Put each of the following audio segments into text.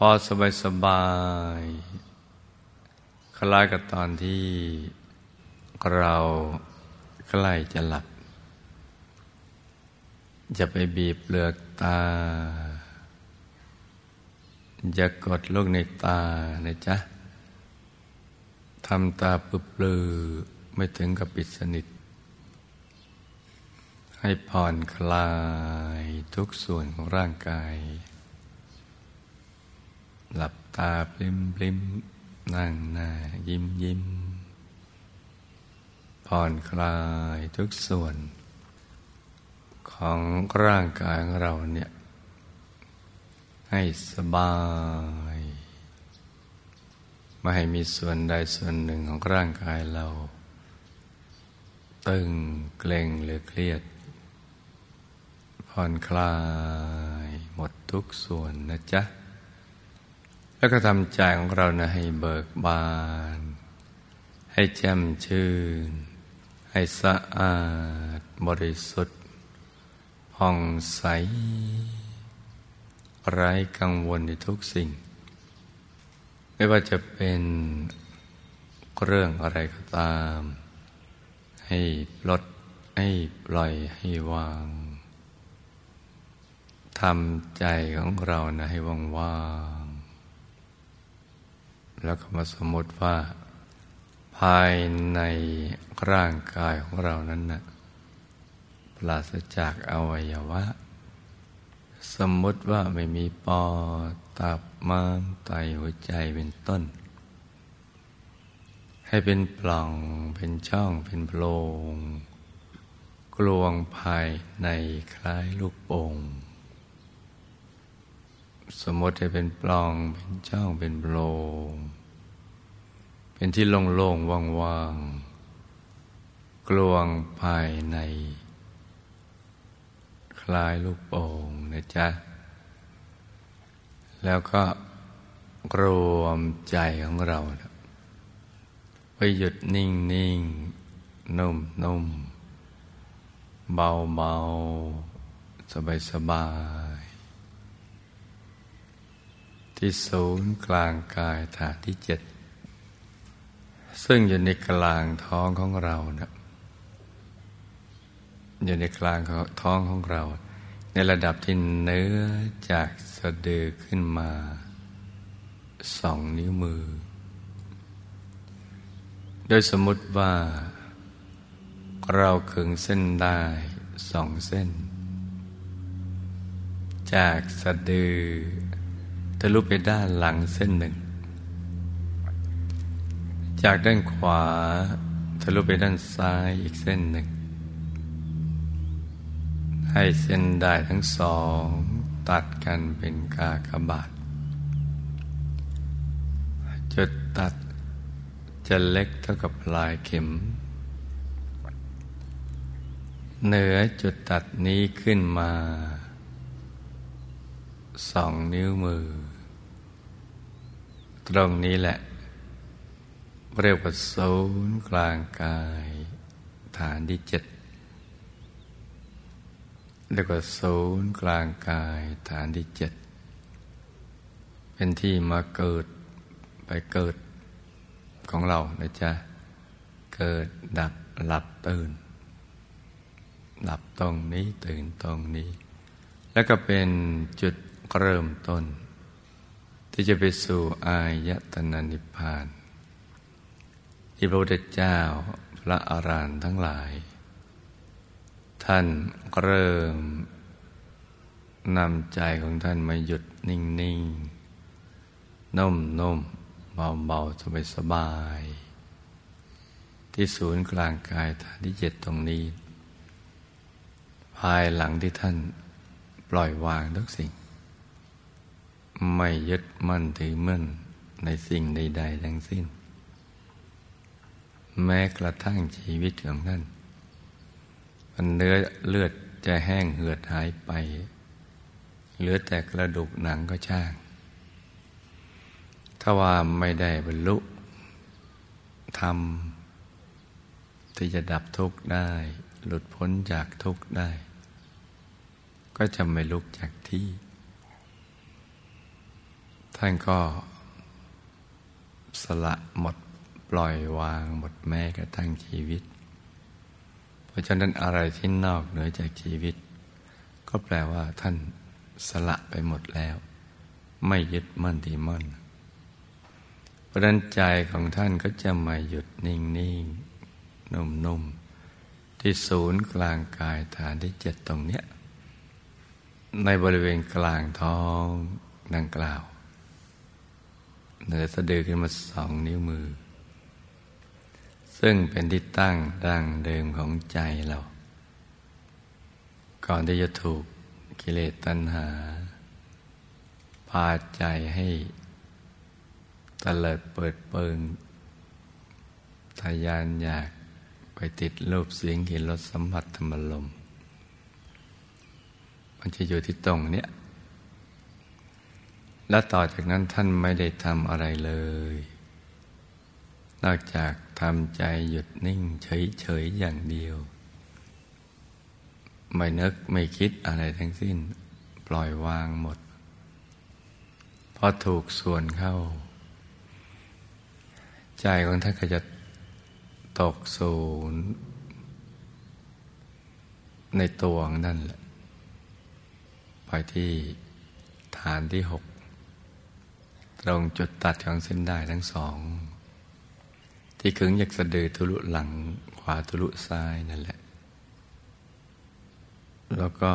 พอสบายสบายคล้ายกับตอนที่เราใกล้จะหลับ จะไปบีบเปลือกตา จะกดลูกในตานะจ๊ะทำตาปึบลือไม่ถึงกับปิดสนิท ให้ผ่อนคลายทุกส่วนของร่างกาย หลับตาปลิมปลิมนั่งหน้า ยิ้มยิ้มผ่อนคลายทุกส่วน ของร่างกายของเราเนี่ย ให้สบาย ไม่ให้มีส่วนใดส่วนหนึ่งของร่างกายเรา ตึงเกร็งหรือเครียด ผ่อนคลายหมดทุกส่วนนะจ๊ะ แล้วก็ทำใจของเรานะให้เบิกบาน ให้แจ่มชื่น ให้สะอาดบริสุทธิ์ผ่องใส ไร้กังวลในทุกสิ่ง ไม่ว่าจะเป็นเรื่องอะไรก็ตาม ให้ลดให้ปล่อยให้วางทำใจของเรานะให้ว่าง แล้วก็มาสมมติว่า ภายในร่างกายของเรานั้นนะ่ะปราศจากอวัยวะ สมมติว่าไม่มีปอดตับม้ามไตหัวใจเป็นต้น ให้เป็นปล่องเป็นช่องเป็นโพรงกลวงภายในคล้ายลูกโป่งสมมติให้เป็นปล่องเป็นช่องเป็นโพรง เป็นที่โล่งๆว่างๆ กลวงภายใน คลายลูกโป่งนะจ๊ะ แล้วก็รวมใจของเราไปหยุดนิ่งนิ่งนุ่มนุ่มเบาเบาสบายสบาย ที่ศูนย์กลางกายฐานที่เจ็ด ซึ่งอยู่ในกลางท้องของเราเนะอยู่ในกลางท้องของเรา ในระดับที่เนื้อจากสะดือขึ้นมาสองนิ้วมือ โดยสมมติว่า เราขึงเส้นได้สองเส้น จากสะดือทะลุไปด้านหลังเส้นหนึ่ง จากด้านขวาทะลุไปด้านซ้ายอีกเส้นหนึ่ง ให้เส้นได้ทั้งสอง ตัดกันเป็นกากบาท จุดตัดจะเล็กเท่ากับลายเข็ม เหนือจุดตัดนี้ขึ้นมาสองนิ้วมือ ตรงนี้แหละ เรียกว่าศูนย์กลางกาย ฐานที่เจ็ดเรียกว่าศูนย์กลางกาย ฐานที่เจ็ดเป็นที่มาเกิดไปเกิดของเรานะจ๊ะ เกิดดับหลับตื่น หลับตรงนี้ตื่นตรงนี้ แล้วก็เป็นจุดเริ่มต้น ที่จะไปสู่อายตนะนิพพาน ที่พระพุทธเจ้าพระอารหันต์ทั้งหลาย ท่านเริ่มนำใจของท่านมาหยุดนิ่งๆนุ่มๆเบาๆสบายๆที่ศูนย์กลางกายฐานที่เจ็ดตรงนี้ ภายหลังที่ท่านปล่อยวางทุกสิ่ง ไม่ยึดมั่นถือมั่นในสิ่งใด ๆ ทั้งสิ้น แม้กระทั่งชีวิตของท่าน มันเนื้อเลือดจะแห้งเหือดหายไป เหลือแต่กระดูกหนังก็ช่าง ถ้าว่าไม่ได้บรรลุธรรมที่จะดับทุกข์ได้ หลุดพ้นจากทุกข์ได้ ก็จะไม่ลุกจากที่ ท่านก็สละหมด ปล่อยวางหมดแม้กระทั่งชีวิต เพราะฉะนั้นอะไรที่นอกเหนือจากชีวิต ก็แปลว่าท่านสละไปหมดแล้ว ไม่ยึดมั่นที่มั่น เพราะนั้นใจของท่านก็จะมาหยุดนิ่งๆนุ่มๆที่ศูนย์กลางกายฐานที่เจ็ดตรงเนี้ยในบริเวณกลางท้องดังกล่าว เหนือสะดือขึ้นมาสองนิ้วมือ ซึ่งเป็นที่ตั้งดั้งเดิมของใจเรา ก่อนที่จะถูกกิเลสตัณหา พาใจให้ตะเลิดเปิดเปิงทายานอยากไปติดรูปเสียงกลิ่นรสสัมผัสธรรมลม มันจะอยู่ที่ตรงเนี้ยและต่อจากนั้นท่านไม่ได้ทำอะไรเลย นอกจาก ทำใจหยุดนิ่งเฉยๆอย่างเดียว ไม่นึกไม่คิดอะไรทั้งสิ้น ปล่อยวางหมด พอถูกส่วนเข้า ใจของท่านก็จะตกศูนย์ในตัวของนั่นแหละไปที่ฐานที่หกตรงจุดตัดของเส้นได้ทั้งสอง ที่ขึงยักสะดือทุลุหลังขวาทุลุซ้ายนั่นแหละ แล้วก็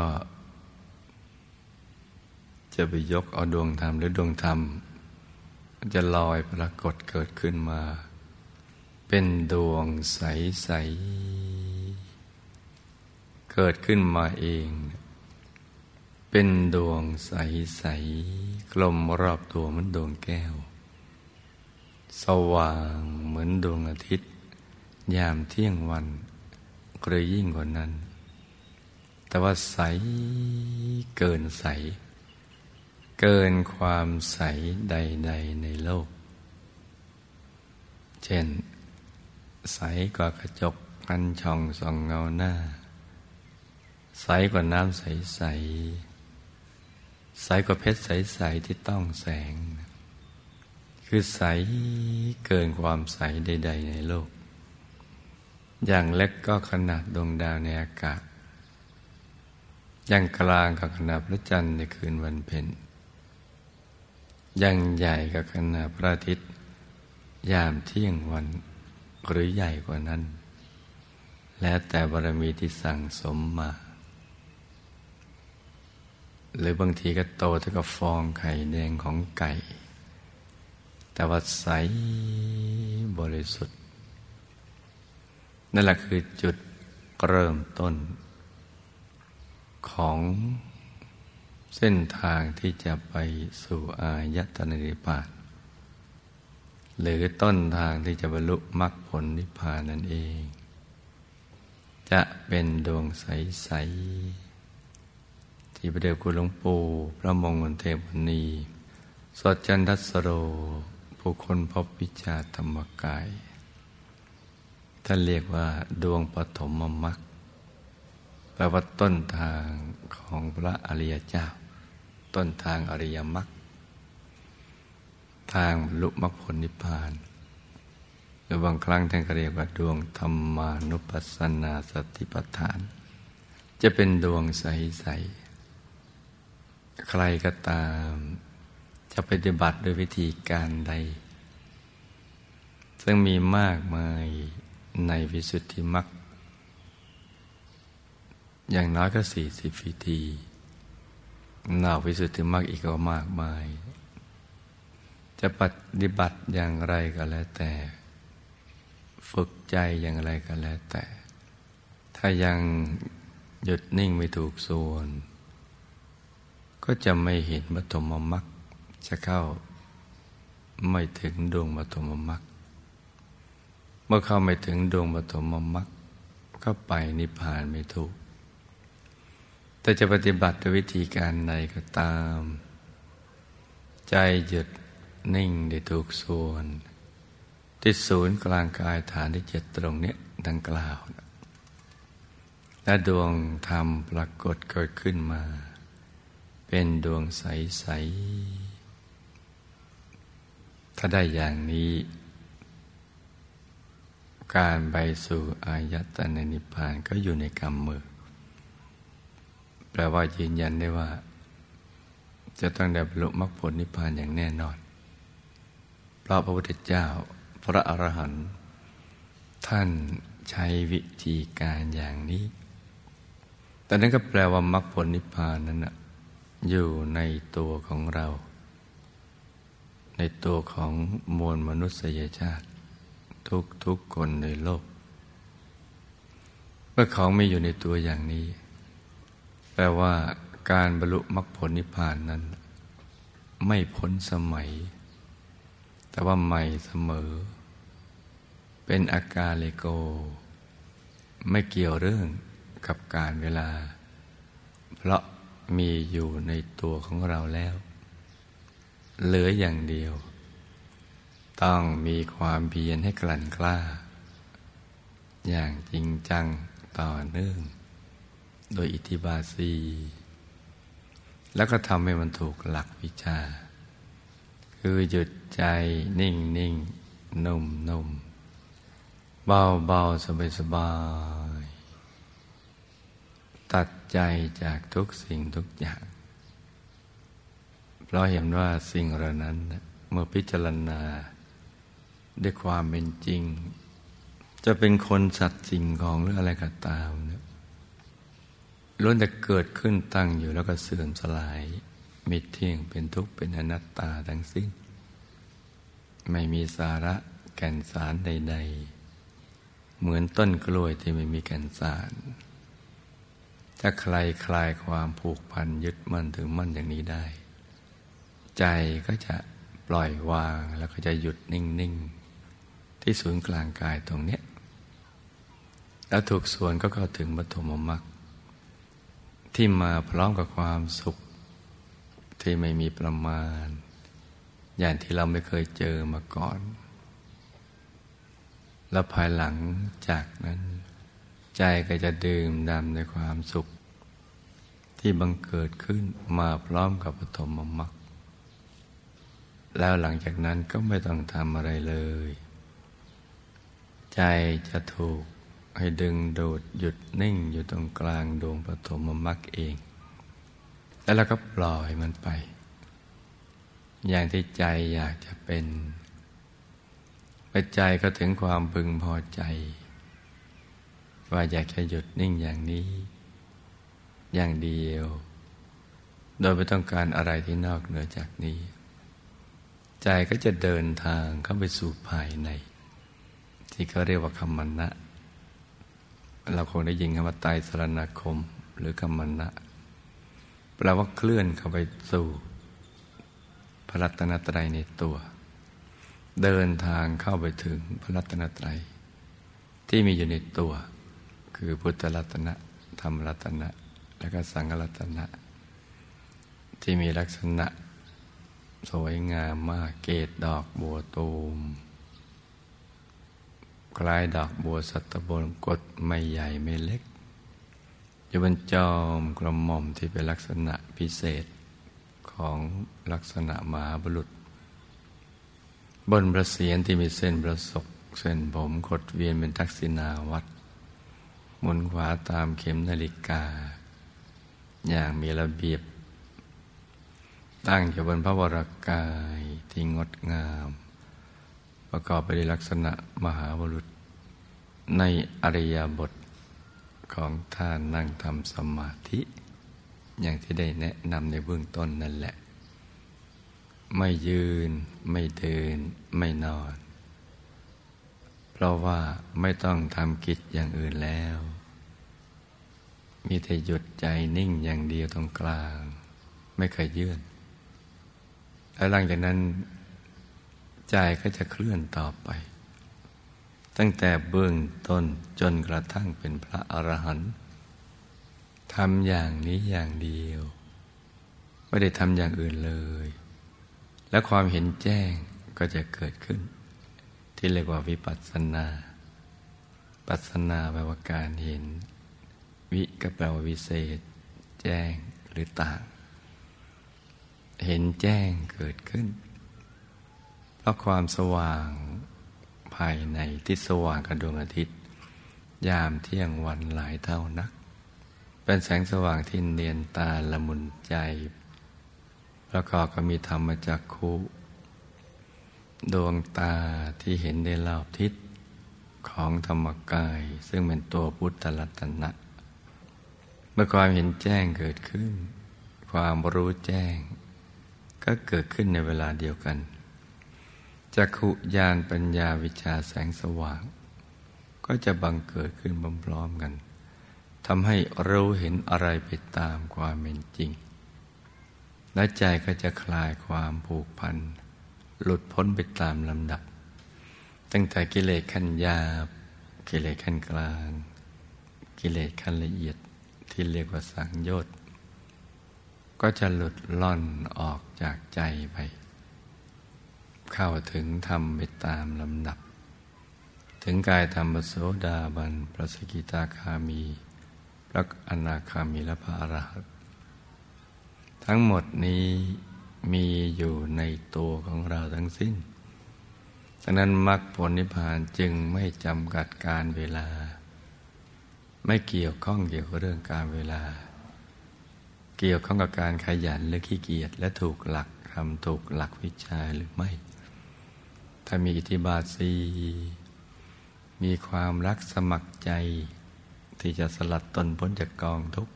จะไปยกเอาดวงธรรมหรือดวงธรรม จะลอยปรากฏเกิดขึ้นมา เป็นดวงใส ๆ เกิดขึ้นมาเอง เป็นดวงใส ๆ กลมรอบตัวเหมือนดวงแก้ว สว่าง เหมือนดวงอาทิตย์ ยามเที่ยงวันกรยิ่งกว่านั้น แต่ว่าใสเกินใส เกินความใสใด ๆ ในโลก เช่น ใสกว่ากระจกกันช่องส่องเงาหน้า ใสกว่าน้ำใส ๆ ใสกว่าเพชรใส ๆ ที่ต้องแสง คือใสเกินความใสใด ๆ ในโลก อย่างเล็กก็ขนาดดวงดาวในอากาศ อย่างกลางก็ขนาดพระจันทร์ในคืนวันเพ็ญอย่างใหญ่ก็ขนาดพระอาทิตย์ ยามเที่ยงวันหรือใหญ่กว่านั้น แล้วแต่บารมีที่สั่งสมมา หรือบางทีก็โตเท่ากับฟองไข่แดงของไก่ แต่ว่าใสบริสุทธิ์ นั่นแหละคือจุดเริ่มต้น ของเส้นทางที่จะไปสู่อายตนะนิพพาน หรือต้นทางที่จะบรรลุมรรคผลนิพพานนั่นเอง จะเป็นดวงใส ๆ ที่พระเดชคุณหลวงปู่พระมงคลเทพนีสดจันทัสโร ผู้คนพบวิชาธรรมกาย ท่านเรียกว่าดวงปฐมมรรคแปลว่าต้นทางของพระอริยเจ้า ต้นทางอริยมรรคทางลุมรรคผลนิพพานหรือบางครั้งท่านก็เรียกว่าดวงธรรมานุปัสสนาสติปัฏฐาน จะเป็นดวงใส ๆ ใครก็ตาม จะปฏิบัติโดยวิธีการใด ซึ่งมีมากมายในวิสุทธิมรรคอย่างน้อยก็สี่สิบวิธีนอกวิสุทธิมรรคอีกก็มากมาย จะปฏิบัติอย่างไรก็แล้วแต่ ฝึกใจอย่างไรก็แล้วแต่ ถ้ายังหยุดนิ่งไม่ถูกส่วน ก็จะไม่เห็นปฐมมรรค จะเข้าไม่ถึงดวงปฐมมรรคเมื่อเข้าไม่ถึงดวงปฐมมรรคก็ไปนิพพานไม่ถูก แต่จะปฏิบัติด้วยวิธีการใดก็ตาม ใจหยุดนิ่งได้ถูกส่วน ที่ศูนย์กลางกายฐานที่เจ็ดตรงนี้ดังกล่าว และดวงธรรมปรากฏเกิดขึ้นมา เป็นดวงใส ๆ ถ้าได้อย่างนี้ การไปสู่อายตนะนิพพานก็อยู่ในกำมือ แปลว่ายืนยันได้ว่า จะต้องได้บรรลุมรรคผลนิพพานอย่างแน่นอน เพราะพระพุทธเจ้าพระอรหันต์ท่านใช้วิธีการอย่างนี้ แต่นั้นก็แปลว่ามรรคผลนิพพานนั้นอยู่ในตัวของเรา ในตัวของมวลมนุษยชาติ ทุกทุกคนในโลก เมื่อขาไม่อยู่ในตัวอย่างนี้ แปลว่าการบรรลุมรรคผลนิพพานนั้น ไม่พ้นสมัย แต่ว่าใหม่เสมอ เป็นอาการเลโก ไม่เกี่ยวเรื่องกับการเวลา เพราะมีอยู่ในตัวของเราแล้ว เหลืออย่างเดียว ต้องมีความเพียรให้กลั่นกล้า อย่างจริงจังต่อเนื่อง โดยอิทธิบาสี แล้วก็ทำให้มันถูกหลักวิชา คือหยุดใจนิ่งนิ่งนุ่มนุ่มเบาเบาสบายสบาย ตัดใจจากทุกสิ่งทุกอย่าง เพราะเห็นว่าสิ่งเหล่านั้นเมื่อพิจารณา ด้วยความเป็นจริง จะเป็นคนสัตว์สิ่งของหรืออะไรก็ตามเนี่ยล้วนแต่เกิดขึ้นตั้งอยู่แล้วก็เสื่อมสลายมิเที่ยงเป็นทุกข์เป็นอนัตตาทั้งสิ้น ไม่มีสาระแก่นสารใด ๆ เหมือนต้นกล้วยที่ไม่มีแก่นสาร ถ้าใครคลายความผูกพันยึดมั่นถึงมั่นอย่างนี้ได้ ใจก็จะปล่อยวางแล้วก็จะหยุดนิ่ง ๆ ที่ศูนย์กลางกายตรงนี้แล้วถูกส่วนก็เข้าถึงปฐมมรรคที่มาพร้อมกับความสุข ที่ไม่มีประมาณ อย่างที่เราไม่เคยเจอมาก่อน แล้วภายหลังจากนั้น ใจก็จะดื่มดำในความสุข ที่บังเกิดขึ้นมาพร้อมกับปฐมมรรค แล้วหลังจากนั้นก็ไม่ต้องทำอะไรเลย ใจจะถูกให้ดึงดูดหยุดนิ่งอยู่ตรงกลางดวงปฐมมรรคเอง แล้วเราก็ปล่อยมันไป อย่างที่ใจอยากจะเป็นไปใจก็ถึงความพึงพอใจ ว่าอยากจะหยุดนิ่งอย่างนี้ อย่างเดียว โดยไม่ต้องการอะไรที่นอกเหนือจากนี้ ใจก็จะเดินทางเข้าไปสู่ภายใน ที่เขาเรียกว่าคำมันนะ เราคงได้ยินคำว่าไตสรณคมหรือคำมันนะแปลว่าเคลื่อนเข้าไปสู่ พระรัตนตรัยในตัว เดินทางเข้าไปถึงพระรัตนตรัย ที่มีอยู่ในตัว คือพุทธรัตนะธรรมรัตนะ และก็สังฆรัตนะ ที่มีลักษณะ สวยงามมากเกตดอกบัวตูมคล้ายดอกบัวสัตบนกดไม่ใหญ่ไม่เล็กอยู่บนจอมกระหม่อมที่เป็นลักษณะพิเศษของลักษณะมหาบุรุษ บนประเสียนที่มีเส้นประศกเส้นผมกดเวียนเป็นทักษิณาวัดหมุนขวาตามเข็มนาฬิกา อย่างมีระเบียบ ตั้งอยู่บนพระวรากายที่งดงาม ประกอบไปด้วยลักษณะมหาบุรุษ ในอริยบทของท่านนั่งทำสมาธิ อย่างที่ได้แนะนำในเบื้องต้นนั่นแหละ ไม่ยืนไม่เดินไม่นอน เพราะว่าไม่ต้องทำกิจอย่างอื่นแล้ว มีแต่หยุดใจนิ่งอย่างเดียวตรงกลาง ไม่เคยยื่น แล้วหลังจากนั้น ใจก็จะเคลื่อนต่อไป ตั้งแต่เบื้องต้นจนกระทั่งเป็นพระอรหันต์ทำอย่างนี้อย่างเดียว ไม่ได้ทำอย่างอื่นเลย และความเห็นแจ้งก็จะเกิดขึ้น ที่เรียกว่าวิปัสสนา ปัสสนาแปลว่าการเห็น วิก็แปลว่าวิเศษ แจ้งหรือต่าง เห็นแจ้งเกิดขึ้น เพราะความสว่างภายในที่สว่างกับดวงอาทิตย์ ยามเที่ยงวันหลายเท่านัก เป็นแสงสว่างที่เนียนตาละมุนใจ ประกอบก็มีธรรมจักคุดวงตาที่เห็นได้รอบทิศของธรรมกาย ซึ่งเป็นตัวพุทธลัตนะ เมื่อความเห็นแจ้งเกิดขึ้น ความรู้แจ้ง ก็เกิดขึ้นในเวลาเดียวกันจักขุญาณปัญญาวิชาแสงสว่าง ก็จะบังเกิดขึ้นพร้อมๆกันทำให้รู้เห็นอะไรไปตามความเป็นจริง และใจก็จะคลายความผูกพัน หลุดพ้นไปตามลำดับ ตั้งแต่กิเลสขั้นยาบ กิเลสขั้นกลาง กิเลสขั้นละเอียดที่เรียกว่าสังโยชน์ ก็จะหลุดล่อนออกจากใจไป เข้าถึงธรรมไปตามลำดับ ถึงกายธรรมโสดาบันพระสกิตาคามีพระอนาคามีและพระอรหันต์ทั้งหมดนี้มีอยู่ในตัวของเราทั้งสิ้นดังนั้นมรรคผลนิพพานจึงไม่จำกัดการเวลา ไม่เกี่ยวข้องเกี่ยวกับเรื่องการเวลา เกี่ยวข้องกับการขยันหรือขี้เกียจและถูกหลักทำถูกหลักวิชาหรือไม่ ถ้ามีอิทธิบาทสีมีความรักสมัครใจ ที่จะสลัดตนพ้นจากกองทุกข์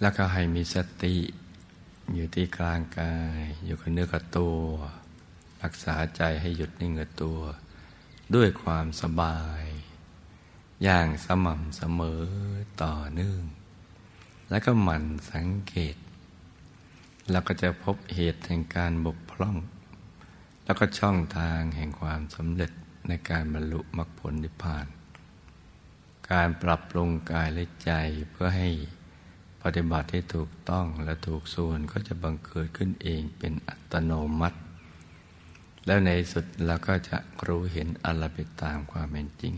แล้วก็ให้มีสติ อยู่ที่กลางกาย อยู่กับเนื้อกับตัว รักษาใจให้หยุดนิ่งกับตัว ด้วยความสบาย อย่างสม่ำเสมอต่อเนื่อง แล้วก็หมั่นสังเกต เราก็จะพบเหตุแห่งการบกพร่อง แล้วก็ช่องทางแห่งความสำเร็จในการบรรลุมรรคผลนิพพาน การปรับปรุงกายและใจเพื่อให้ปฏิบัติให้ถูกต้องและถูกส่วนก็จะบังเกิดขึ้นเองเป็นอัตโนมัติ แล้วในสุดเราก็จะรู้เห็นอะไรไปตามความเป็นจริง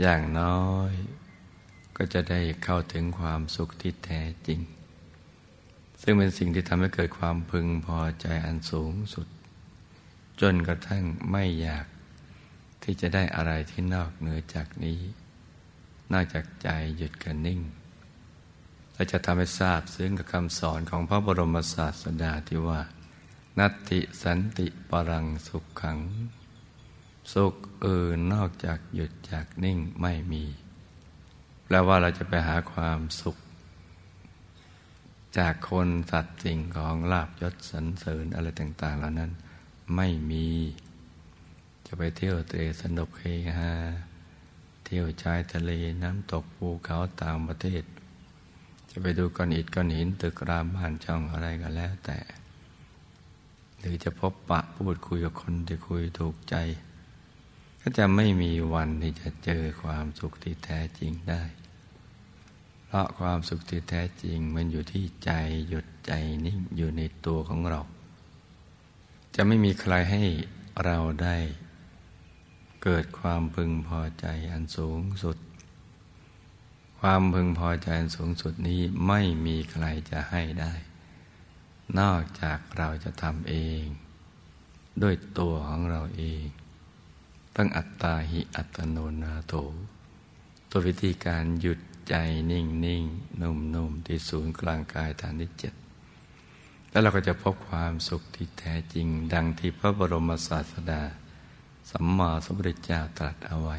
อย่างน้อย ก็จะได้เข้าถึงความสุขที่แท้จริง ซึ่งเป็นสิ่งที่ทำให้เกิดความพึงพอใจอันสูงสุด จนกระทั่งไม่อยากที่จะได้อะไรที่นอกเหนือจากนี้ นอกจากใจหยุดกันนิ่งและจะทำให้ทราบซึ้งกับคำสอนของพระบรมศาสดาที่ว่า นัตติสันติปรังสุขขัง สุขอื่นนอกจากหยุดจากนิ่งไม่มี แปลว่าเราจะไปหาความสุข จากคนสัตว์สิ่งของลาบยศสรรเสริญอะไรต่าง ๆ เหล่านั้นไม่มี จะไปเที่ยวเตะสนุกเฮฮาเที่ยวชายทะเลน้ำตกภูเขาต่างประเทศ จะไปดูก้อนอิฐก้อนหินตึกรามบ้านช่องอะไรก็แล้วแต่ หรือจะพบปะพูดคุยกับคนที่คุยถูกใจ ก็จะไม่มีวันที่จะเจอความสุขที่แท้จริงได้ เพราะความสุขที่แท้จริงมันอยู่ที่ใจหยุดใจนิ่งอยู่ในตัวของเรา จะไม่มีใครให้เราได้ เกิดความพึงพอใจอันสูงสุด ความพึงพอใจอันสูงสุดนี้ไม่มีใครจะให้ได้ นอกจากเราจะทำเอง ด้วยตัวของเราเอง ตั้งอัตตาหิอัตโนนาโถตัววิธีการหยุดใจนิ่งนิ่งนุ่มนุ่มที่ศูนย์กลางกายฐานที่เจ็ดแล้วเราก็จะพบความสุขที่แท้จริง ดังที่พระบรมศาสดา สัมมาสัมพุทธเจ้าตรัสเอาไว้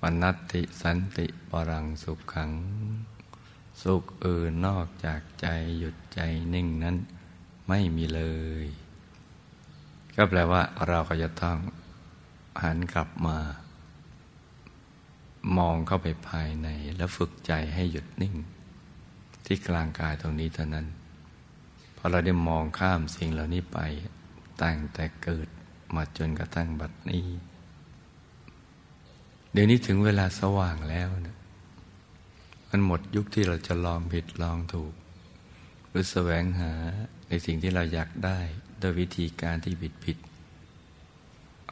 วันนัตติสันติปรังสุขขัง สุขอื่นนอกจากใจหยุดใจนิ่งนั้นไม่มีเลย ก็แปลว่าเราก็จะต้อง หันกลับมา มองเข้าไปภายในแล้วฝึกใจให้หยุดนิ่ง ที่กลางกายตรงนี้เท่านั้นพอเราได้มองข้ามสิ่งเหล่านี้ไปตั้งแต่เกิดมาจนกระทั่งบัดนี้ เดี๋ยวนี้ถึงเวลาสว่างแล้วนะมันหมดยุคที่เราจะลองผิดลองถูก หรือแสวงหาในสิ่งที่เราอยากได้ โดยวิธีการที่ผิดผิด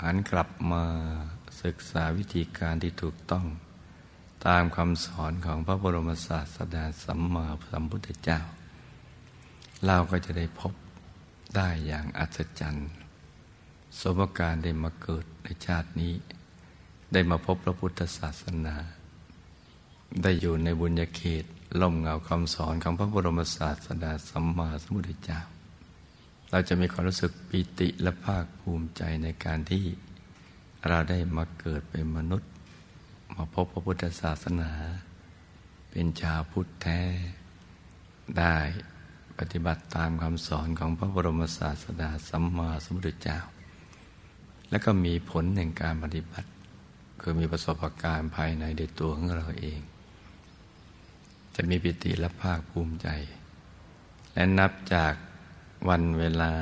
หันกลับมาศึกษาวิธีการที่ถูกต้อง ตามคำสอนของพระบรมศาสดาสัมมาสัมพุทธเจ้า เราก็จะได้พบได้อย่างอัศจรรย์ สมการได้มาเกิดในชาตินี้ ได้มาพบพระพุทธศาสนา ได้อยู่ในบุญญาเขตล่มเงาคำสอนของพระบรมศาสดาสัมมาสัมพุทธเจ้า เราจะมีความรู้สึกปิติและภาคภูมิใจในการที่เราได้มาเกิดเป็นมนุษย์ มาพบพระพุทธศาสนา เป็นชาวพุทธแท้ ได้ปฏิบัติตามคำสอนของพระบรมศาสดาสัมมาสัมพุทธเจ้า และก็มีผลในการปฏิบัติ คือมีประสบการณ์ภายในในตัวของเราเอง จะมีปิติและภาคภูมิใจ และนับจาก วันเวลา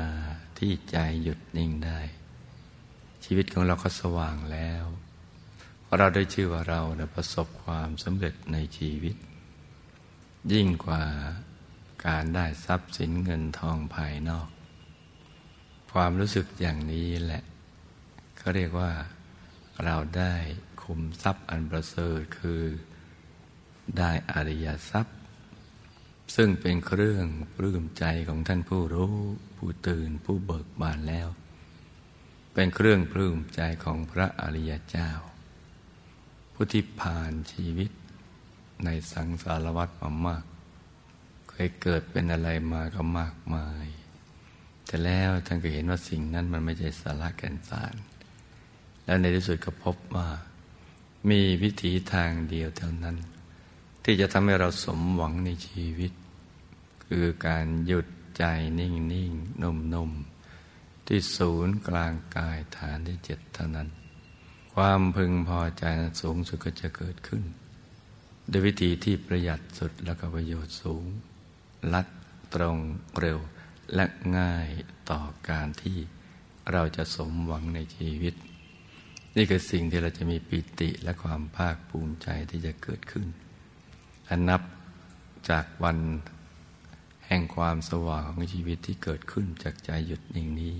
ที่ใจหยุดนิ่งได้ ชีวิตของเราก็สว่างแล้วเราได้ชื่อว่าเราประสบความสำเร็จในชีวิต ยิ่งกว่าการได้ทรัพย์สินเงินทองภายนอก ความรู้สึกอย่างนี้แหละเขาเรียกว่าเราได้คุมทรัพย์อันประเสริฐคือได้อริยทรัพย์ ซึ่งเป็นเครื่องปลื้มใจของท่านผู้รู้ ผู้ตื่นผู้เบิกบานแล้ว เป็นเครื่องปลื้มใจของพระอริยเจ้า ผู้ที่ผ่านชีวิตในสังสารวัฏมามาก เคยเกิดเป็นอะไรมาก็มากมาย แต่แล้วท่านก็เห็นว่าสิ่งนั้นมันไม่ใช่สาระแก่นสาร แล้วในที่สุดก็พบว่า มีวิถีทางเดียวเท่านั้น ที่จะทำให้เราสมหวังในชีวิต คือการหยุดใจนิ่งนิ่งนุ่มนุ่มที่ศูนย์กลางกายฐานที่เจ็ดเท่านั้น ความพึงพอใจสูงสุดก็จะเกิดขึ้นโดยวิธีที่ประหยัดสุดและก็ประโยชน์สูง ลัดตรงเร็วและง่ายต่อการที่เราจะสมหวังในชีวิต นี่คือสิ่งที่เราจะมีปิติและความภาคภูมิใจที่จะเกิดขึ้น อันนับจากวันแห่งความสว่างของชีวิตที่เกิดขึ้นจากใจหยุดนิ่งนี้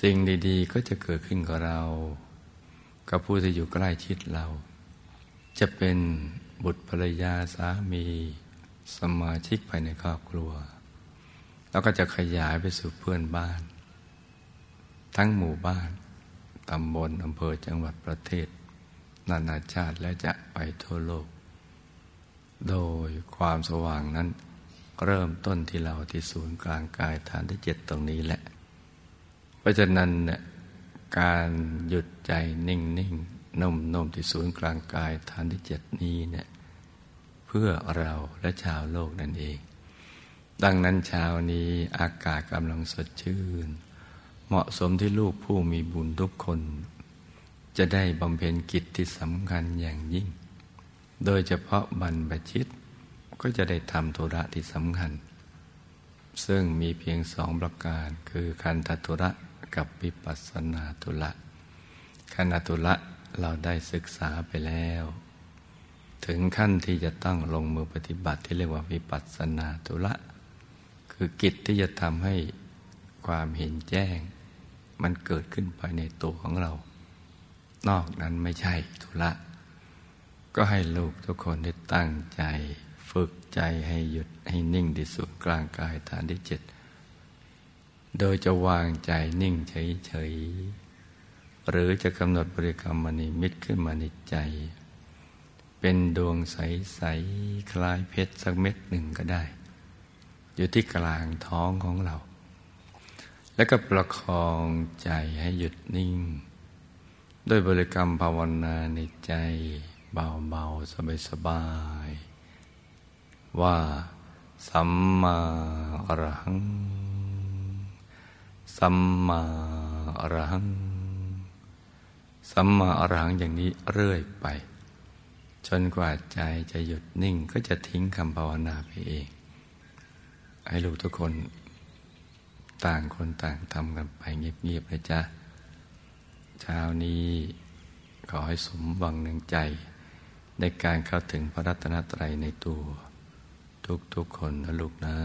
สิ่งดีๆ ก็จะเกิดขึ้นกับเรา กับผู้ที่อยู่ใกล้ชิดเรา จะเป็นบุตรภรรยาสามีสมาชิกภายในครอบครัว แล้วก็จะขยายไปสู่เพื่อนบ้าน ทั้งหมู่บ้านตำบลอำเภอจังหวัดประเทศ นานาชาติและจะไปทั่วโลก โดยความสว่างนั้น เริ่มต้นที่เราที่ศูนย์กลางกายฐานที่เจ็ดตรงนี้แหละ เพราะฉะนั้นเนี่ยการหยุดใจนิ่งนิ่งนุ่มนุ่มที่ศูนย์กลางกายฐานที่เจ็ดนี้เนี่ยเพื่อเราและชาวโลกนั่นเอง ดังนั้นเช้านี้อากาศกำลังสดชื่น เหมาะสมที่ลูกผู้มีบุญทุกคน จะได้บำเพ็ญกิจที่สำคัญอย่างยิ่ง โดยเฉพาะบรรพชิตก็จะได้ทำธุระที่สำคัญ ซึ่งมีเพียงสองประการคือคันธุระกับวิปัสสนาธุระคันธธุระเราได้ศึกษาไปแล้ว ถึงขั้นที่จะต้องลงมือปฏิบัติที่เรียกว่าวิปัสสนาธุระคือกิจที่จะทำให้ความเห็นแจ้ง มันเกิดขึ้นภายในตัวของเรา นอกนั้นไม่ใช่ธุระ ก็ให้ลูกทุกคนได้ตั้งใจ ฝึกใจให้หยุดให้นิ่งที่สุดกลางกายฐานที่เจ็ดโดยจะวางใจนิ่งเฉยๆหรือจะกำหนดบริกรรมมณีมิตรขึ้นมาในใจ เป็นดวงใส ๆ คล้ายเพชรสักเม็ดหนึ่งก็ได้ อยู่ที่กลางท้องของเรา แล้วก็ประคองใจให้หยุดนิ่ง ด้วยบริกรรมภาวนาในใจ เบาๆ สบายๆ ว่า สัมมาอรหัง สัมมาอรหัง สัมมาอรหังอย่างนี้เรื่อยไป จนกว่าใจจะหยุดนิ่งก็จะทิ้งคำภาวนาไปเอง ให้ลูกทุกคนต่างคนต่างทำกันไปเงียบๆนะจ๊ะเช้านี้ขอให้สมหวังหนึ่งใจ ในการเข้าถึงพระรัตนตรัยในตัว ทุกๆคนนะลูกนะ